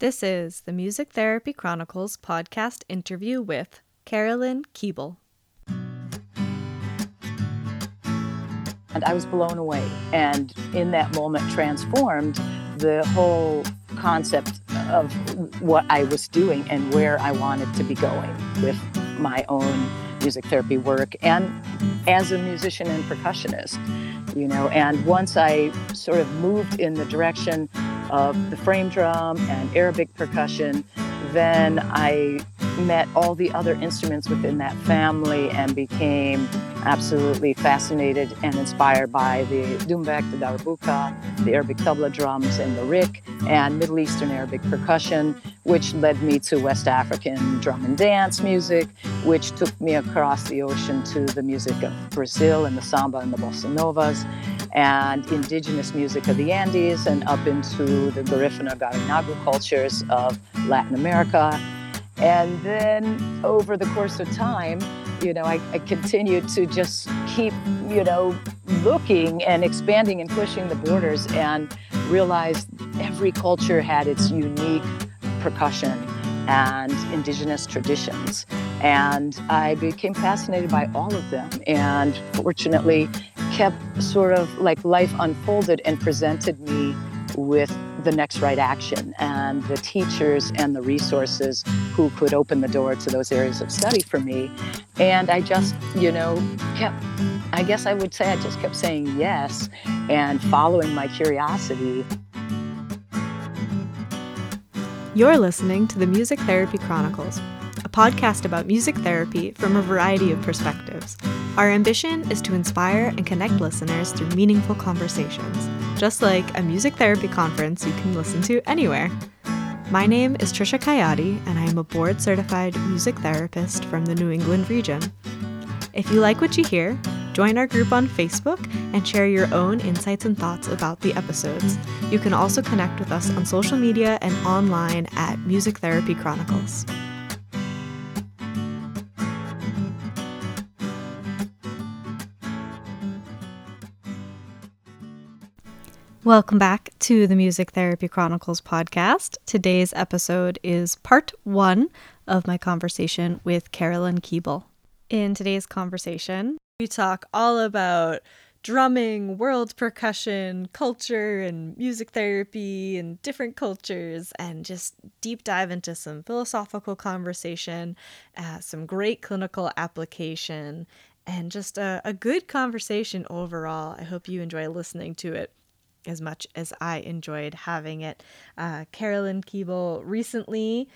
This is the Music Therapy Chronicles podcast interview with Carolyn Koebel. And I was blown away, and in that moment, transformed the whole concept of what I was doing and where I wanted to be going with my own music therapy work and as a musician and percussionist you know and once i sort of moved in the direction of the frame drum and Arabic percussion, then I met all the other instruments within that family and became absolutely fascinated and inspired by the doumbek, the darbuka, the Arabic tabla drums, and the rik, and Middle Eastern Arabic percussion, which led me to West African drum and dance music, which took me across the ocean to the music of Brazil and the samba and the bossa novas, and indigenous music of the Andes, and up into the Garifuna Garinagu cultures of Latin America and then over the course of time, you know, I, I continued to just keep, you know, looking and expanding and pushing the borders and realized every culture had its unique percussion and indigenous traditions. And I became fascinated by all of them and fortunately kept sort of like life unfolded and presented me with the next right action and the teachers and the resources who could open the door to those areas of study for me. And I just, you know, kept, I guess I would say I just kept saying yes and following my curiosity. You're listening to the Music Therapy Chronicles, a podcast about music therapy from a variety of perspectives. Our ambition is to inspire and connect listeners through meaningful conversations, just like a music therapy conference you can listen to anywhere. My name is Trisha Kayati, and I am a board certified music therapist from the New England region. If you like what you hear, join our group on Facebook and share your own insights and thoughts about the episodes. You can also connect with us on social media and online at Music Therapy Chronicles. Welcome back to the Music Therapy Chronicles podcast. Today's episode is part one of my conversation with Carolyn Koebel. In today's conversation, we talk all about drumming, world percussion, culture, and music therapy, and different cultures, and just deep dive into some philosophical conversation, uh, some great clinical application, and just a, a good conversation overall. I hope you enjoy listening to it as much as I enjoyed having it. Uh, Carolyn Koebel recently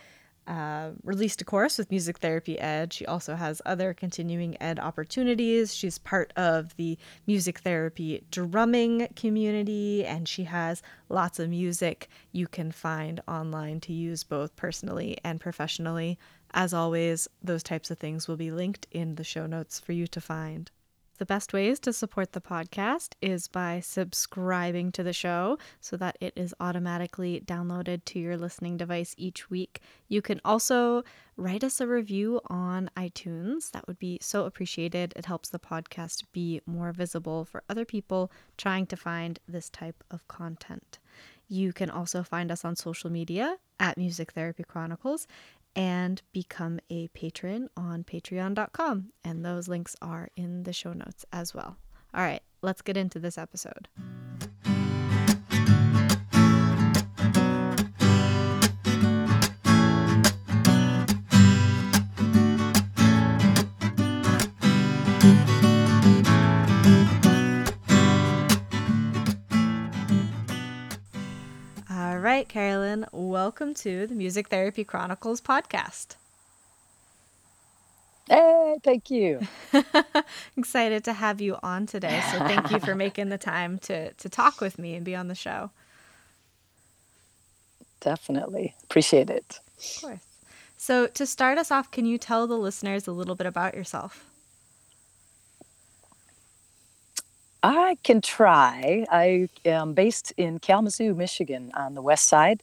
uh, released a course with Music Therapy Ed. She also has other continuing ed opportunities. She's part of the music therapy drumming community, and she has lots of music you can find online to use both personally and professionally. As always, those types of things will be linked in the show notes for you to find. The best ways to support the podcast is by subscribing to the show so that it is automatically downloaded to your listening device each week. You can also write us a review on iTunes. That would be so appreciated. It helps the podcast be more visible for other people trying to find this type of content. You can also find us on social media at Music Therapy Chronicles and become a patron on patreon.com. And those links are in the show notes as well. All right, let's get into this episode. Right, Carolyn, welcome to the Music Therapy Chronicles podcast. Hey, thank you. Excited to have you on today. So thank you for making the time to to talk with me and be on the show. Definitely. Appreciate it. Of course. So to start us off, can you tell the listeners a little bit about yourself? I can try. I am based in Kalamazoo, Michigan, on the west side,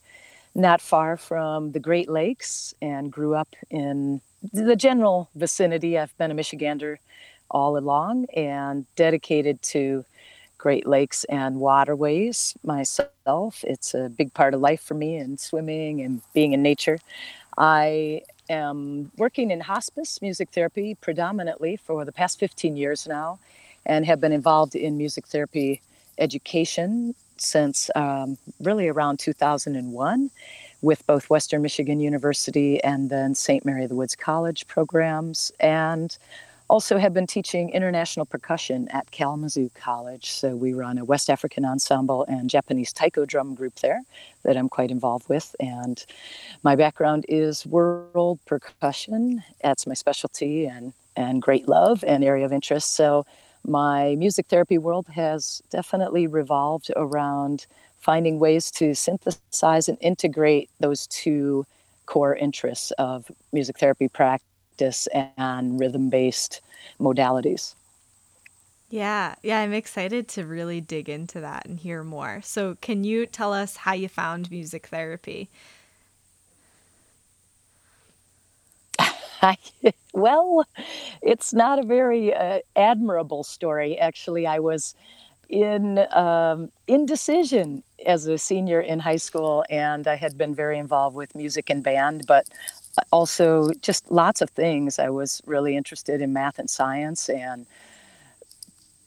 not far from the Great Lakes, and grew up in the general vicinity. I've been a Michigander all along and dedicated to Great Lakes and waterways myself. It's a big part of life for me and swimming and being in nature. I am working in hospice music therapy predominantly for the past 15 years now and have been involved in music therapy education since um, really around 2001 with both Western Michigan University and then St. Mary of the Woods College programs and also have been teaching international percussion at Kalamazoo College. So we run a West African ensemble and Japanese taiko drum group there that I'm quite involved with. And my background is world percussion. That's my specialty and, and great love and area of interest. So my music therapy world has definitely revolved around finding ways to synthesize and integrate those two core interests of music therapy practice and rhythm based modalities. Yeah, yeah, I'm excited to really dig into that and hear more. So, can you tell us how you found music therapy? well, it's not a very uh, admirable story. Actually, I was in um, indecision as a senior in high school, and I had been very involved with music and band, but also just lots of things. I was really interested in math and science and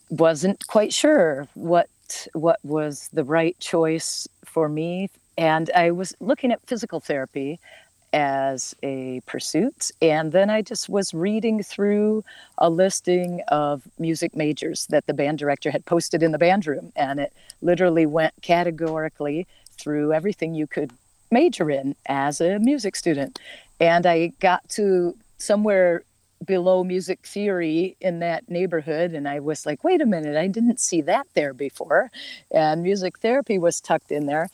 wasn't quite sure what what was the right choice for me and I was looking at physical therapy as a pursuit and then I just was reading through a listing of music majors that the band director had posted in the band room and it literally went categorically through everything you could major in as a music student and I got to somewhere below music theory in that neighborhood and I was like, wait a minute, I didn't see that there before. And music therapy was tucked in there.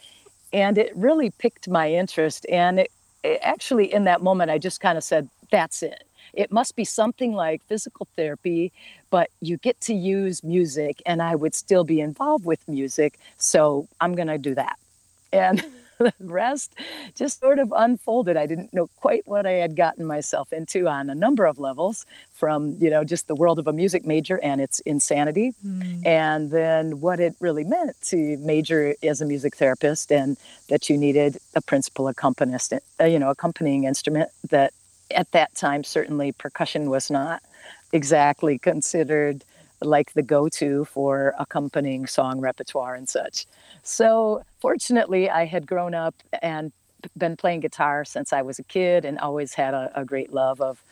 And it really piqued my interest. And it actually, in that moment, I just kind of said, that's it. It must be something like physical therapy, but you get to use music, and I would still be involved with music. So I'm going to do that. And the rest just sort of unfolded. I didn't know quite what I had gotten myself into on a number of levels from, you know, just the world of a music major and its insanity. Mm. And then what it really meant to major as a music therapist and that you needed a principal accompanist, uh, you know, accompanying instrument that at that time certainly percussion was not exactly considered like the go-to for accompanying song repertoire and such. So fortunately, I had grown up and been playing guitar since I was a kid and always had a, a great love of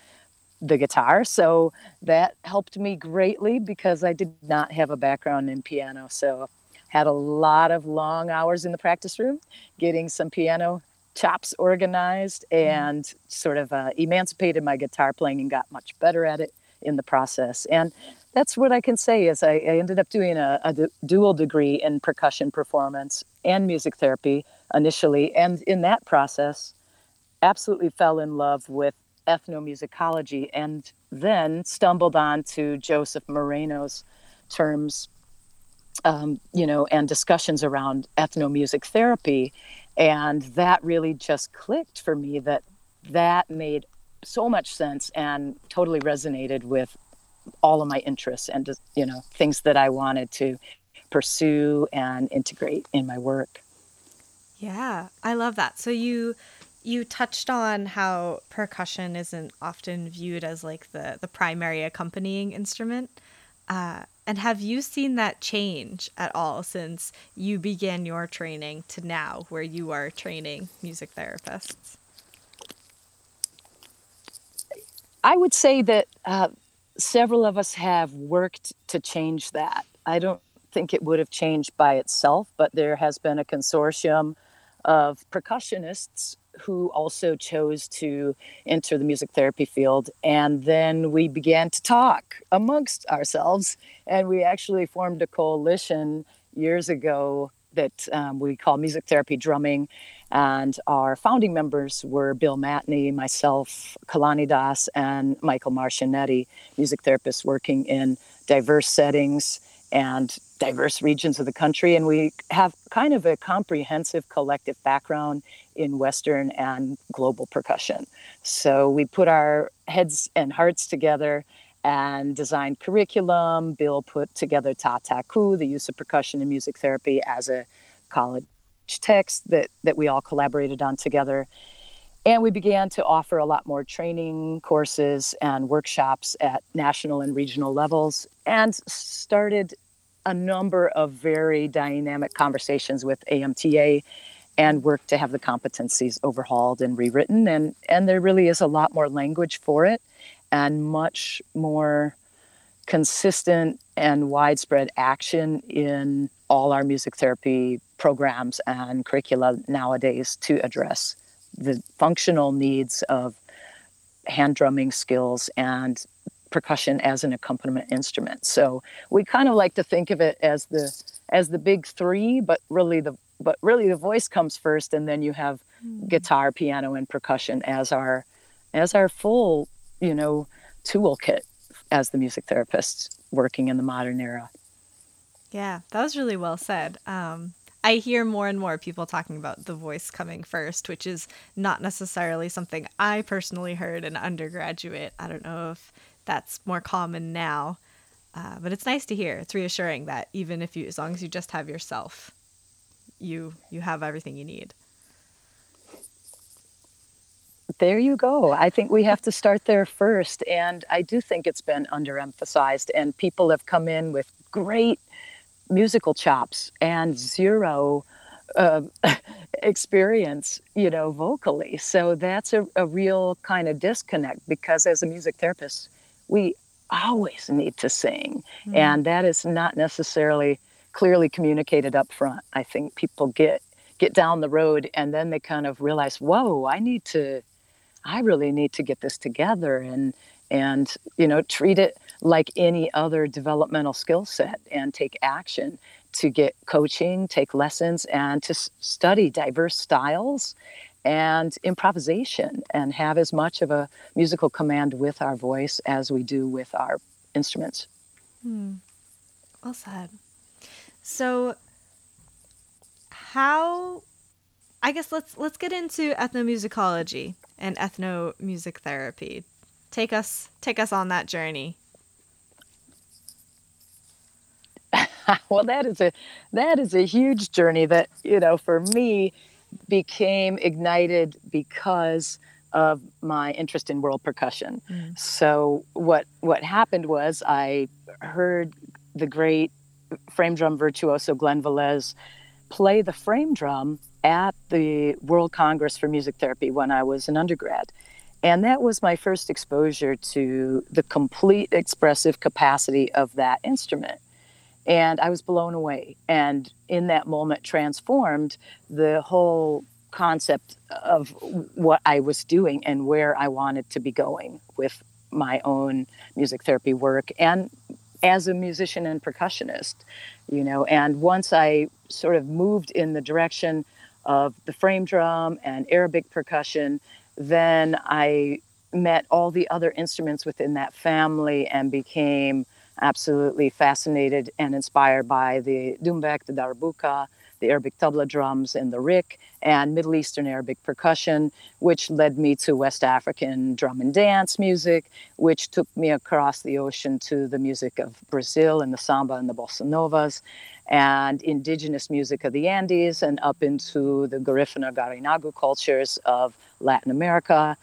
the guitar. So that helped me greatly because I did not have a background in piano. So had a lot of long hours in the practice room getting some piano chops organized mm-hmm. and mm. sort of uh, emancipated my guitar playing and got much better at it in the process. And that's what I can say is I, I ended up doing a, a du- dual degree in percussion performance and music therapy initially. And in that process, absolutely fell in love with ethnomusicology and then stumbled on to Joseph Moreno's terms, um, you know, and discussions around ethnomusic therapy. And that really just clicked for me that that made so much sense and totally resonated with all of my interests and you know things that I wanted to pursue and integrate in my work. Yeah, I love that. So you you touched on how percussion isn't often viewed as like the the primary accompanying instrument. Uh, and have you seen that change at all since you began your training to now, where you are training music therapists? I would say that uh, several of us have worked to change that. I don't think it would have changed by itself, but there has been a consortium of percussionists who also chose to enter the music therapy field. And then we began to talk amongst ourselves, and we actually formed a coalition years ago that um, we call Music Therapy Drumming. And our founding members were Bill Matney, myself, Kalani Das, and Michael Marcianetti, music therapists working in diverse settings and diverse regions of the country. And we have kind of a comprehensive collective background in Western and global percussion. So we put our heads and hearts together and designed curriculum. Bill put together Tataku, the use of percussion in music therapy, as a college text that, that we all collaborated on together. And we began to offer a lot more training courses and workshops at national and regional levels and started a number of very dynamic conversations with AMTA and worked to have the competencies overhauled and rewritten. And, and there really is a lot more language for it and much more consistent and widespread action in all our music therapy programs and curricula nowadays to address the functional needs of hand drumming skills and percussion as an accompaniment instrument. So we kind of like to think of it as the as the big 3, but really the but really the voice comes first and then you have mm. guitar, piano and percussion as our as our full, you know, toolkit as the music therapist working in the modern era. Yeah, that was really well said. Um, I hear more and more people talking about the voice coming first, which is not necessarily something I personally heard in undergraduate. I don't know if that's more common now, uh, but it's nice to hear. It's reassuring that even if you, as long as you just have yourself, you you have everything you need. There you go. I think we have to start there first, and I do think it's been underemphasized, and people have come in with great musical chops and zero uh, experience, you know, vocally. So that's a, a real kind of disconnect because as a music therapist, we always need to sing. Mm. And that is not necessarily clearly communicated up front. I think people get get down the road and then they kind of realize, whoa, I need to I really need to get this together and and you know treat it like any other developmental skill set and take action to get coaching, take lessons, and to study diverse styles and improvisation and have as much of a musical command with our voice as we do with our instruments. Hmm. Well said. So, how? I guess let's let's get into ethnomusicology and ethnomusic therapy. Take us take us on that journey. well, that is a that is a huge journey that you know for me became ignited because of my interest in world percussion. Mm. So what what happened was I heard the great frame drum virtuoso Glen Velez play the frame drum at the World Congress for Music Therapy when I was an undergrad. And that was my first exposure to the complete expressive capacity of that instrument. And I was blown away. And in that moment, transformed the whole concept of what I was doing and where I wanted to be going with my own music therapy work and as a musician and percussionist, you know. And once I sort of moved in the direction of the frame drum and Arabic percussion, then I met all the other instruments within that family and became absolutely fascinated and inspired by the doumbek, the darbuka, the Arabic tabla drums, and the rik, and Middle Eastern Arabic percussion, which led me to West African drum and dance music, which took me across the ocean to the music of Brazil and the samba and the bossa novas, and indigenous music of the Andes, and up into the Garifuna Garinagu cultures of Latin America.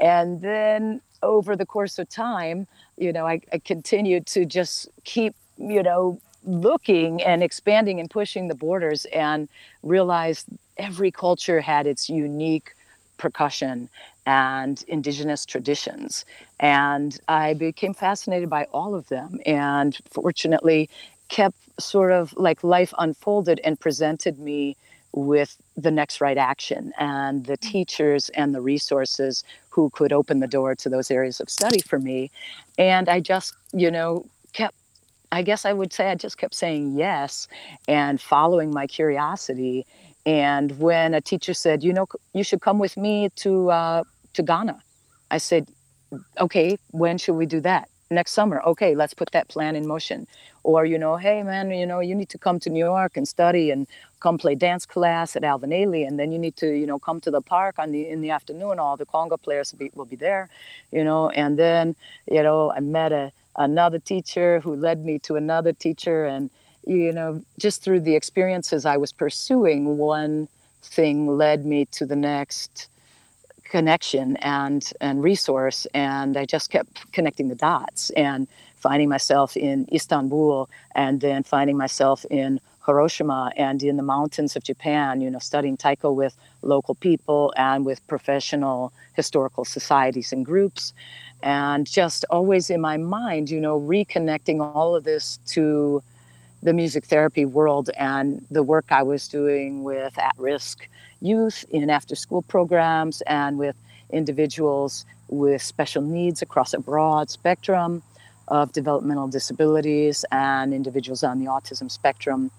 And then over the course of time, you know, I, I continued to just keep, you know, looking and expanding and pushing the borders and realized every culture had its unique percussion and indigenous traditions. And I became fascinated by all of them and fortunately kept sort of like life unfolded and presented me with the next right action and the mm. teachers and the resources who could open the door to those areas of study for me. And I just, you know, kept, I guess I would say I just kept saying yes and following my curiosity. And when a teacher said, you know, you should come with me to, uh, to Ghana, I said, okay, when should we do that? next summer. Okay, let's put that plan in motion. Or, you know, hey man, you know, you need to come to New York and study and come play dance class at Alvin Ailey, and then you need to, you know, come to the park on the in the afternoon. All the conga players will be, will be there, you know. And then, you know, I met a another teacher who led me to another teacher, and you know, just through the experiences I was pursuing, one thing led me to the next connection and and resource and i just kept connecting the dots and finding myself in istanbul and then finding myself in hiroshima and in the mountains of japan you know studying taiko with local people and with professional historical societies and groups. And just always in my mind you know reconnecting all of this to the music therapy world and the work i was doing with at-risk youth in after school programs and with individuals with special needs across a broad spectrum of developmental disabilities and individuals on the autism spectrum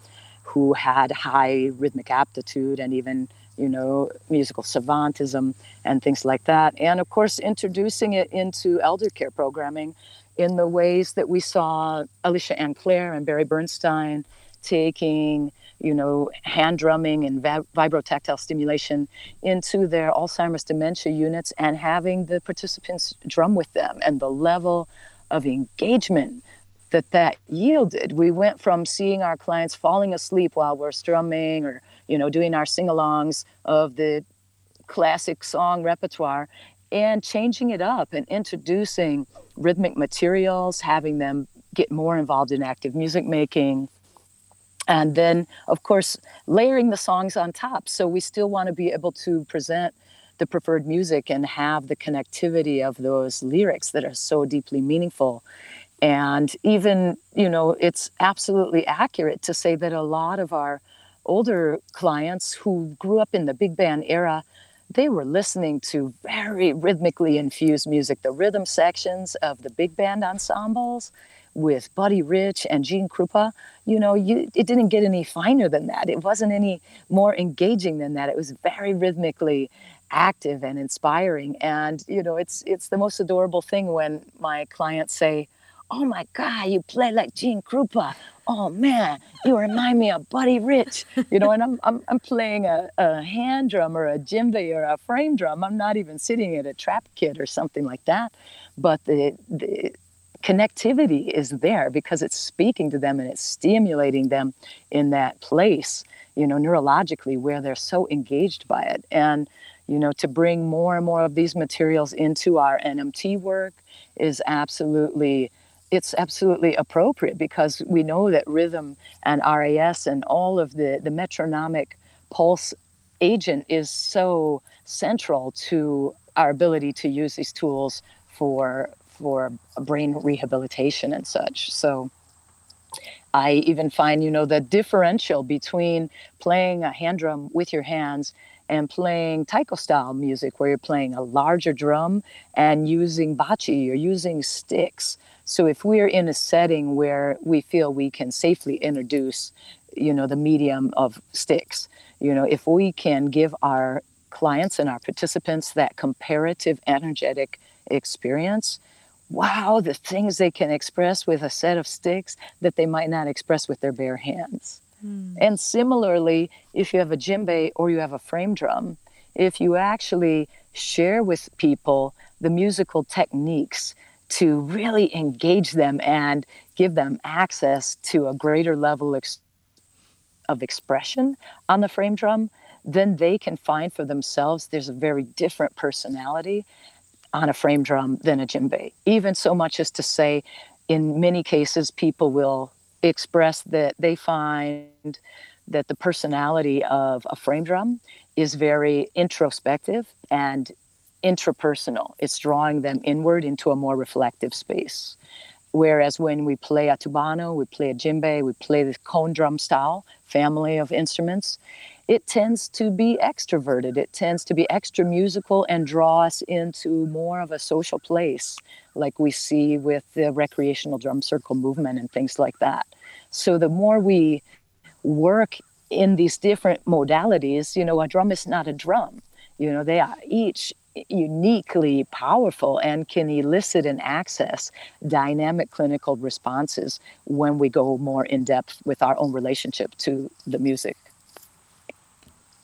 who had high rhythmic aptitude and even you know musical savantism and things like that. And of course introducing it into elder care programming in the ways that we saw alicia ann clair and barry bernstein taking you know, hand drumming and vibrotactile stimulation into their Alzheimer's dementia units and having the participants drum with them and the level of engagement that that yielded. We went from seeing our clients falling asleep while we're strumming or, you know, doing our sing-alongs of the classic song repertoire and changing it up and introducing rhythmic materials, having them get more involved in active music making, and then of course layering the songs on top so we still want to be able to present the preferred music and have the connectivity of those lyrics that are so deeply meaningful and even you know it's absolutely accurate to say that a lot of our older clients who grew up in the big band era they were listening to very rhythmically infused music the rhythm sections of the big band ensembles with Buddy Rich and Gene Krupa, you know, you, it didn't get any finer than that. It wasn't any more engaging than that. It was very rhythmically active and inspiring. And, you know, it's it's the most adorable thing when my clients say, Oh my God, you play like Gene Krupa. Oh man, you remind me of Buddy Rich. You know, and I'm I'm, I'm playing a, a hand drum or a djembe or a frame drum. I'm not even sitting at a trap kit or something like that. But the, the connectivity is there because it's speaking to them and it's stimulating them in that place, you know, neurologically where they're so engaged by it. And, you know, to bring more and more of these materials into our NMT work is absolutely it's absolutely appropriate because we know that rhythm and RAS and all of the, the metronomic pulse agent is so central to our ability to use these tools for for brain rehabilitation and such. So I even find, you know, the differential between playing a hand drum with your hands and playing taiko style music where you're playing a larger drum and using bachi or using sticks. So if we're in a setting where we feel we can safely introduce, you know, the medium of sticks, you know, if we can give our clients and our participants that comparative energetic experience, wow, the things they can express with a set of sticks that they might not express with their bare hands. Mm. And similarly, if you have a djembe or you have a frame drum, if you actually share with people the musical techniques to really engage them and give them access to a greater level ex- of expression on the frame drum, then they can find for themselves there's a very different personality on a frame drum than a djembe. Even so much as to say, in many cases, people will express that they find that the personality of a frame drum is very introspective and intrapersonal. It's drawing them inward into a more reflective space. Whereas when we play a tubano, we play a djembe, we play the cone drum style family of instruments, it tends to be extroverted. It tends to be extra musical and draw us into more of a social place, like we see with the recreational drum circle movement and things like that. So the more we work in these different modalities, you know, a drum is not a drum. You know, they are each uniquely powerful and can elicit and access dynamic clinical responses when we go more in depth with our own relationship to the music.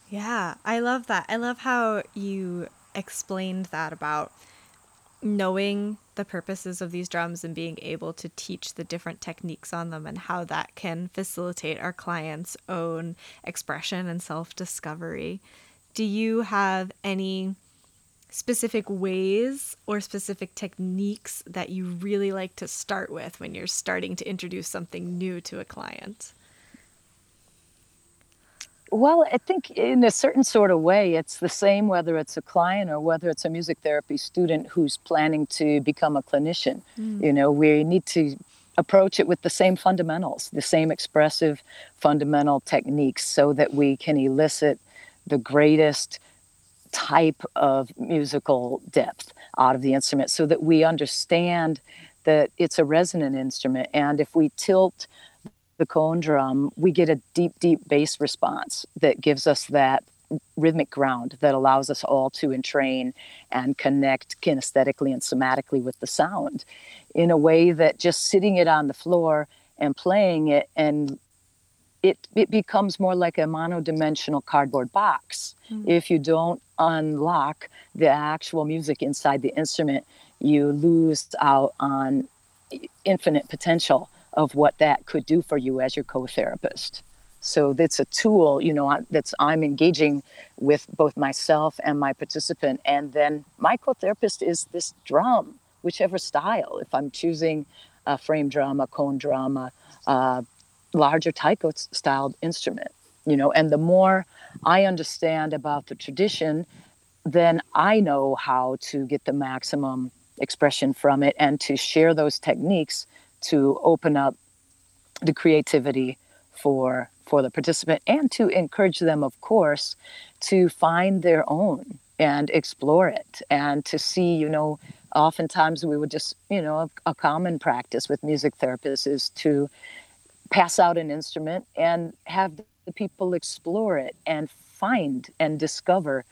Yeah, I love that. I love how you explained that about knowing the purposes of these drums and being able to teach the different techniques on them and how that can facilitate our clients' own expression and self discovery. Do you have any specific ways or specific techniques that you really like to start with when you're starting to introduce something new to a client? Well, I think in a certain sort of way, it's the same whether it's a client or whether it's a music therapy student who's planning to become a clinician. Mm. You know, we need to approach it with the same fundamentals, the same expressive fundamental techniques, so that we can elicit the greatest type of musical depth out of the instrument so that we understand that it's a resonant instrument. And if we tilt the cone drum, we get a deep, deep bass response that gives us that rhythmic ground that allows us all to entrain and connect kinesthetically and somatically with the sound in a way that just sitting it on the floor and playing it and it, it becomes more like a monodimensional cardboard box. Mm-hmm. If you don't unlock the actual music inside the instrument, you lose out on infinite potential of what that could do for you as your co-therapist. So that's a tool, you know, that's I'm engaging with both myself and my participant, and then my co-therapist is this drum, whichever style. If I'm choosing a frame drum, a cone drum, a, a larger taiko styled instrument, you know, and the more I understand about the tradition, then I know how to get the maximum expression from it and to share those techniques to open up the creativity for for the participant and to encourage them of course to find their own and explore it and to see you know oftentimes we would just you know a, a common practice with music therapists is to pass out an instrument and have the people explore it and find and discover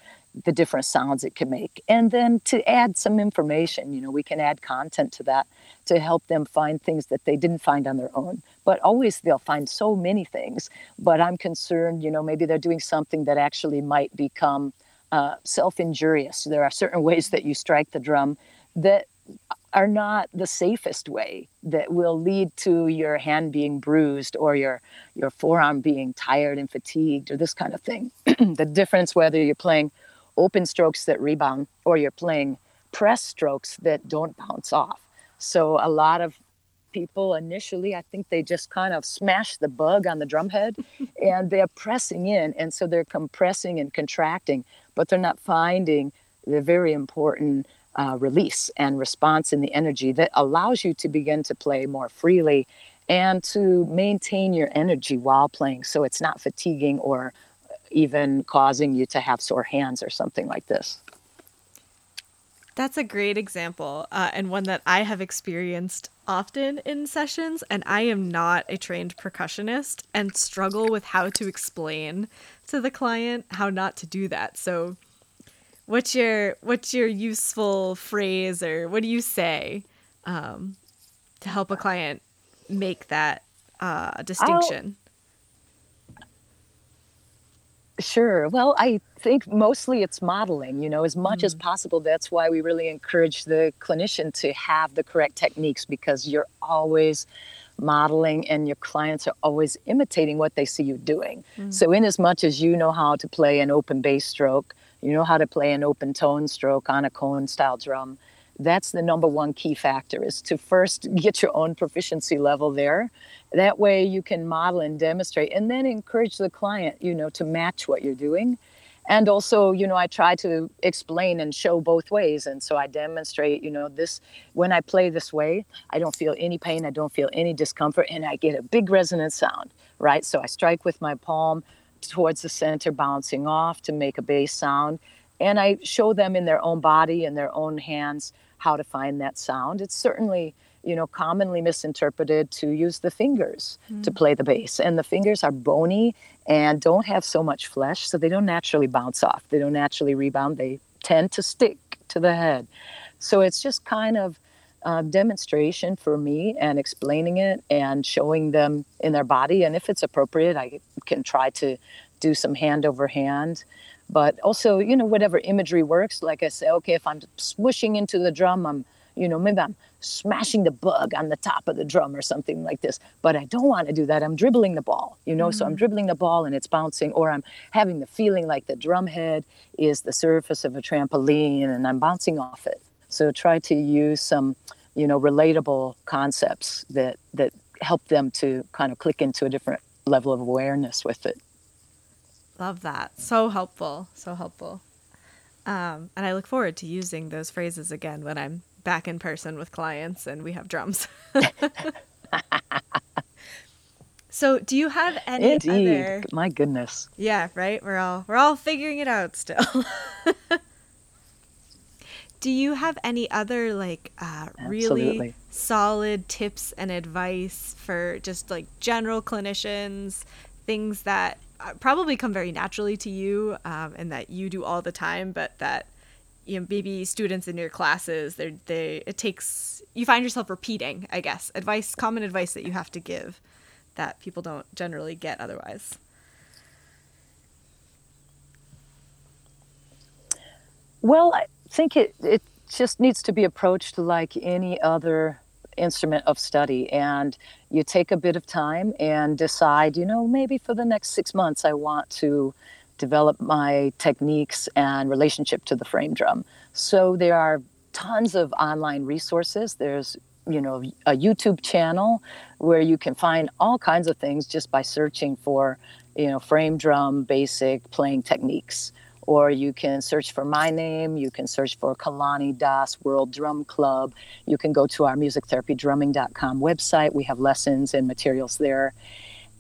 the different sounds it can make. And then to add some information, you know, we can add content to that to help them find things that they didn't find on their own. But always they'll find so many things. But I'm concerned, you know, maybe they're doing something that actually might become uh, self injurious. There are certain ways that you strike the drum that are not the safest way that will lead to your hand being bruised or your your forearm being tired and fatigued or this kind of thing the difference whether you're playing open strokes that rebound or you're playing press strokes that don't bounce off. So a lot of people initially i think they just kind of smash the bug on the drum head and they're pressing in and so they're compressing and contracting but they're not finding the very important uh, release and response in the energy that allows you to begin to play more freely and to maintain your energy while playing so it's not fatiguing or even causing you to have sore hands or something like this. That's a great example, uh, and one that I have experienced often in sessions. And I am not a trained percussionist and struggle with how to explain to the client how not to do that. So, what's your what's your useful phrase, or what do you say um, to help a client make that uh, distinction? I'll, Sure. Well, I think mostly it's modeling, you know, as much mm. as possible. That's why we really encourage the clinician to have the correct techniques because you're always modeling and your clients are always imitating what they see you doing. Mm. So, in as much as you know how to play an open bass stroke, you know how to play an open tone stroke on a cone style drum, that's the number one key factor is to first get your own proficiency level there. That way you can model and demonstrate and then encourage the client you know to match what you're doing. And also you know i try to explain and show both ways. And so i demonstrate you know this when i play this way i don't feel any pain i don't feel any discomfort and i get a big resonant sound right? So i strike with my palm towards the center bouncing off to make a bass sound. And i show them in their own body and their own hands how to find that sound. It's certainly you know commonly misinterpreted to use the fingers mm. to play the bass and the fingers are bony and don't have so much flesh so they don't naturally bounce off they don't naturally rebound they tend to stick to the head. So it's just kind of uh, demonstration for me and explaining it and showing them in their body. And if it's appropriate, I can try to do some hand over hand. But also, you know, whatever imagery works, like I say, okay, if I'm swooshing into the drum, I'm, you know, maybe I'm smashing the bug on the top of the drum or something like this. But I don't want to do that. I'm dribbling the ball, you know, mm-hmm. so I'm mm. dribbling the ball and it's bouncing, or I'm having the feeling like the drum head is the surface of a trampoline and I'm bouncing off it. So try to use some, you know, relatable concepts that that help them to kind of click into a different level of awareness with it. Love that. So helpful. So helpful. Um, and I look forward to using those phrases again when I'm back in person with clients and we have drums. so, do you have any Indeed. other? My goodness. Yeah, right. We're all we're all figuring it out still. do you have any other like uh, really solid tips and advice for just like general clinicians things that probably come very naturally to you um, and that you do all the time but that you know maybe students in your classes they they it takes you find yourself repeating i guess advice common advice that you have to give that people don't generally get otherwise. Well i think it it just needs to be approached like any other instrument of study and you take a bit of time and decide you know maybe for the next 6 months i want to develop my techniques and relationship to the frame drum. So there are tons of online resources. There's you know a YouTube channel where you can find all kinds of things just by searching for you know frame drum basic playing techniques. Or you can search for my name. You can search for Kalani Das World Drum Club. You can go to our musictherapydrumming.com website. We have lessons and materials there.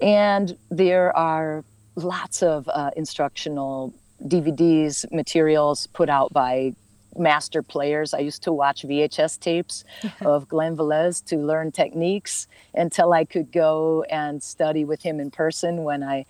And there are lots of uh, instructional DVDs, materials put out by master players. I used to watch VHS tapes of Glen Velez to learn techniques until I could go and study with him in person when I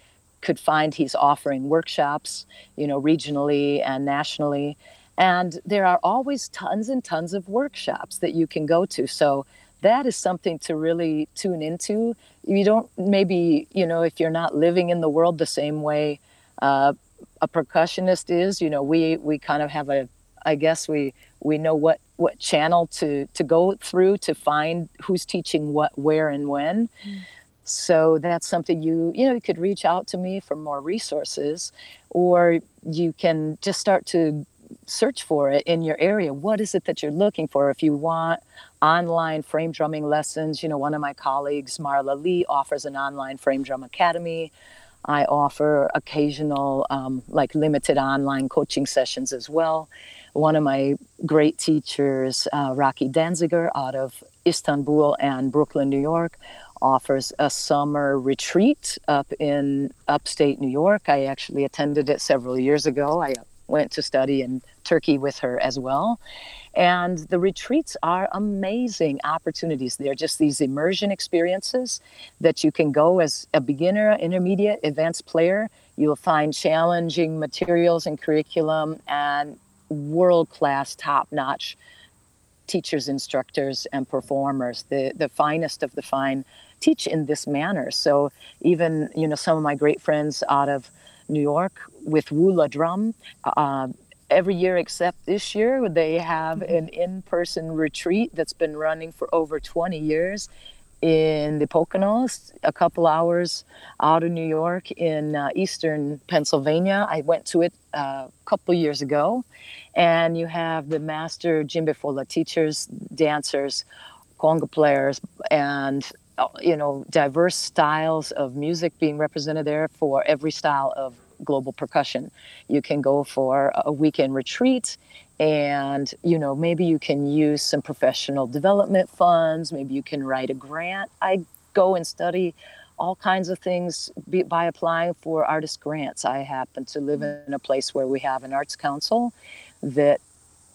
could find he's offering workshops, you know, regionally and nationally. And there are always tons and tons of workshops that you can go to. So that is something to really tune into. You don't maybe, you know, if you're not living in the world the same way uh, a percussionist is, you know, we we kind of have a, I guess we we know what what channel to to go through to find who's teaching what, where, and when. Mm. So that's something you you know you could reach out to me for more resources, or you can just start to search for it in your area. What is it that you're looking for? If you want online frame drumming lessons, you know, one of my colleagues, Marla Leigh, offers an online frame drum academy. I offer occasional, um, like limited online coaching sessions as well. One of my great teachers, uh, Raquy Danziger, out of Istanbul and Brooklyn, New York, offers a summer retreat up in upstate New York. I actually attended it several years ago. I went to study in Turkey with her as well. And the retreats are amazing opportunities. They're just these immersion experiences that you can go as a beginner, intermediate, advanced player. You'll find challenging materials and curriculum and world class, top notch teachers, instructors, and performers. The, the finest of the fine teach in this manner. So even, you know, some of my great friends out of New York with Wula Drum. Uh, every year except this year, they have mm-hmm. an in person retreat that's been running for over 20 years in the Poconos, a couple hours out of New York in uh, eastern Pennsylvania. I went to it uh, a couple years ago. And you have the master djembe fola teachers, dancers, conga players, and Uh, you know diverse styles of music being represented there for every style of global percussion. You can go for a weekend retreat and you know maybe you can use some professional development funds. Maybe you can write a grant. I go and study all kinds of things by applying for artist grants. I happen to live mm. in a place where we have an arts council that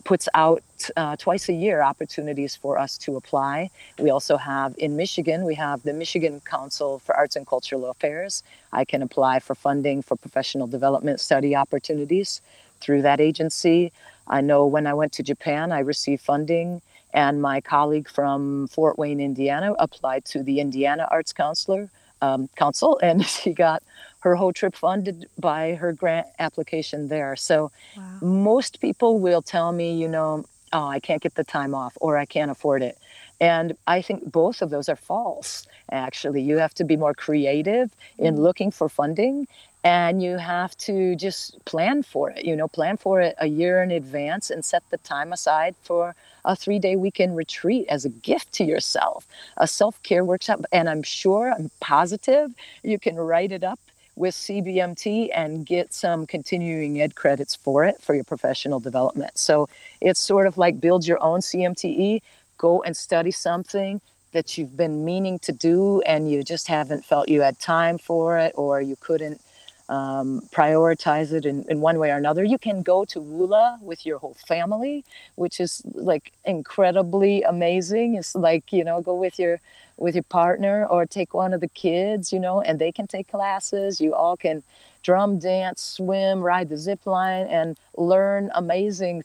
puts out uh, twice a year opportunities for us to apply. We also have in Michigan, we have the Michigan Council for Arts and Cultural Affairs. I can apply for funding for professional development study opportunities through that agency. I know when I went to Japan, I received funding, and my colleague from Fort Wayne, Indiana, applied to the Indiana Arts Counselor um, Council, and she got her whole trip funded by her grant application there. So wow. most people will tell me, you know, oh, I can't get the time off or I can't afford it. And I think both of those are false, actually. You have to be more creative in mm-hmm. looking for funding and you have to just plan for it, you know, plan for it a year in advance and set the time aside for a three day weekend retreat as a gift to yourself, a self care workshop. And I'm sure, I'm positive you can write it up with CBMT and get some continuing ed credits for it for your professional development. So it's sort of like build your own CMTE, go and study something that you've been meaning to do and you just haven't felt you had time for it or you couldn't um, prioritize it in, in one way or another. You can go to WULA with your whole family, which is like incredibly amazing. It's like, you know, go with your with your partner or take one of the kids, you know, and they can take classes. You all can drum, dance, swim, ride the zip line, and learn amazing,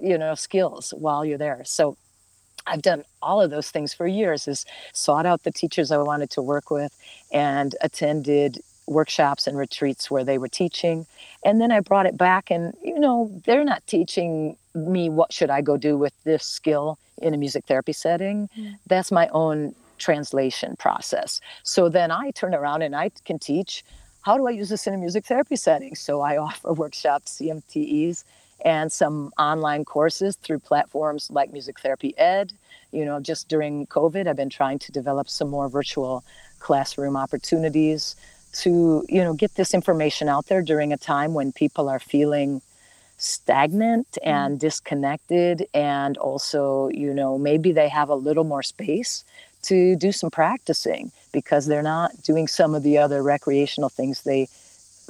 you know, skills while you're there. So I've done all of those things for years is sought out the teachers I wanted to work with and attended workshops and retreats where they were teaching and then i brought it back and you know they're not teaching me what should i go do with this skill in a music therapy setting mm. that's my own translation process. So then I turn around and I can teach how do I use this in a music therapy setting? So I offer workshops, CMTEs, and some online courses through platforms like Music Therapy Ed. You know, just during COVID, I've been trying to develop some more virtual classroom opportunities to, you know, get this information out there during a time when people are feeling stagnant mm. and disconnected and also you know maybe they have a little more space to do some practicing because they're not doing some of the other recreational things they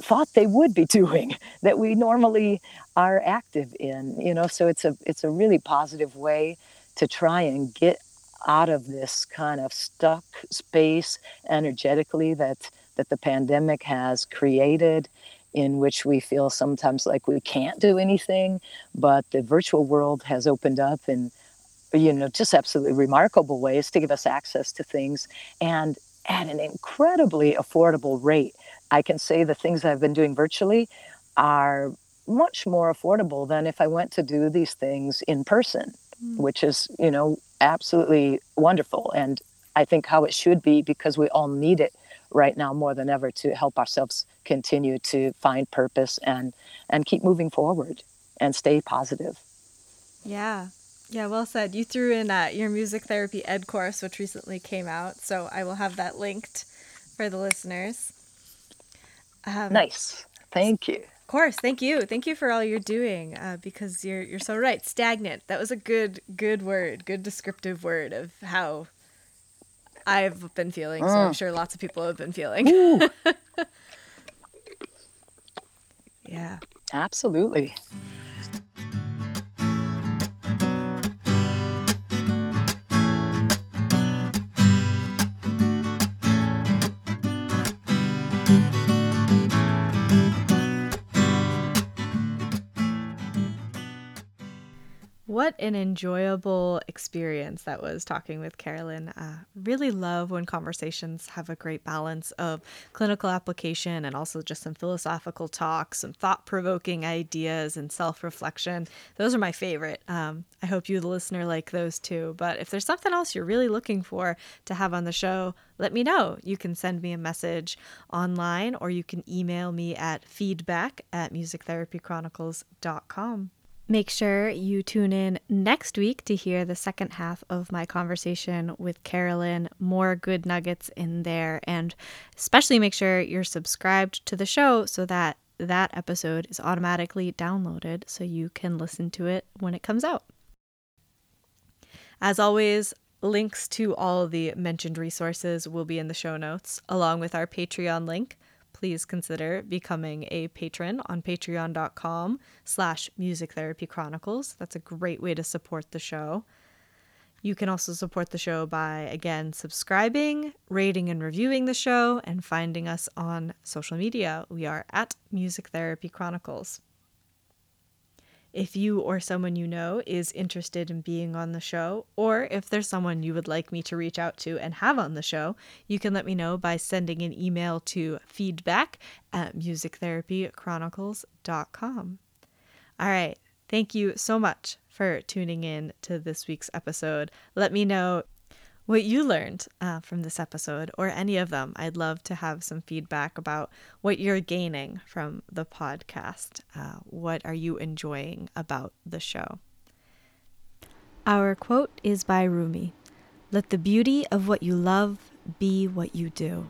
thought they would be doing that we normally are active in you know? So it's a it's a really positive way to try and get out of this kind of stuck space energetically that that the pandemic has created in which we feel sometimes like we can't do anything but the virtual world has opened up and you know, just absolutely remarkable ways to give us access to things and at an incredibly affordable rate. I can say the things I've been doing virtually are much more affordable than if I went to do these things in person, mm. which is, you know, absolutely wonderful. And I think how it should be because we all need it right now more than ever to help ourselves continue to find purpose and and keep moving forward and stay positive. Yeah. Yeah, well said. You threw in uh, your music therapy ed course, which recently came out, so I will have that linked for the listeners. Um, nice. Thank you. Of course, thank you. Thank you for all you're doing, uh, because you're you're so right. Stagnant. That was a good good word, good descriptive word of how I've been feeling. So I'm mm. sure lots of people have been feeling. yeah. Absolutely. What an enjoyable experience that was talking with Carolyn. Uh, really love when conversations have a great balance of clinical application and also just some philosophical talk, some thought provoking ideas, and self reflection. Those are my favorite. Um, I hope you, the listener, like those too. But if there's something else you're really looking for to have on the show, let me know. You can send me a message online or you can email me at feedback at musictherapychronicles.com. Make sure you tune in next week to hear the second half of my conversation with Carolyn. More good nuggets in there. And especially make sure you're subscribed to the show so that that episode is automatically downloaded so you can listen to it when it comes out. As always, links to all the mentioned resources will be in the show notes, along with our Patreon link please consider becoming a patron on patreon.com slash music therapy chronicles. That's a great way to support the show. You can also support the show by, again, subscribing, rating and reviewing the show, and finding us on social media. We are at Music Therapy Chronicles. If you or someone you know is interested in being on the show, or if there's someone you would like me to reach out to and have on the show, you can let me know by sending an email to feedback at musictherapychronicles.com. All right. Thank you so much for tuning in to this week's episode. Let me know what you learned uh, from this episode or any of them. I'd love to have some feedback about what you're gaining from the podcast. Uh, what are you enjoying about the show? Our quote is by Rumi Let the beauty of what you love be what you do.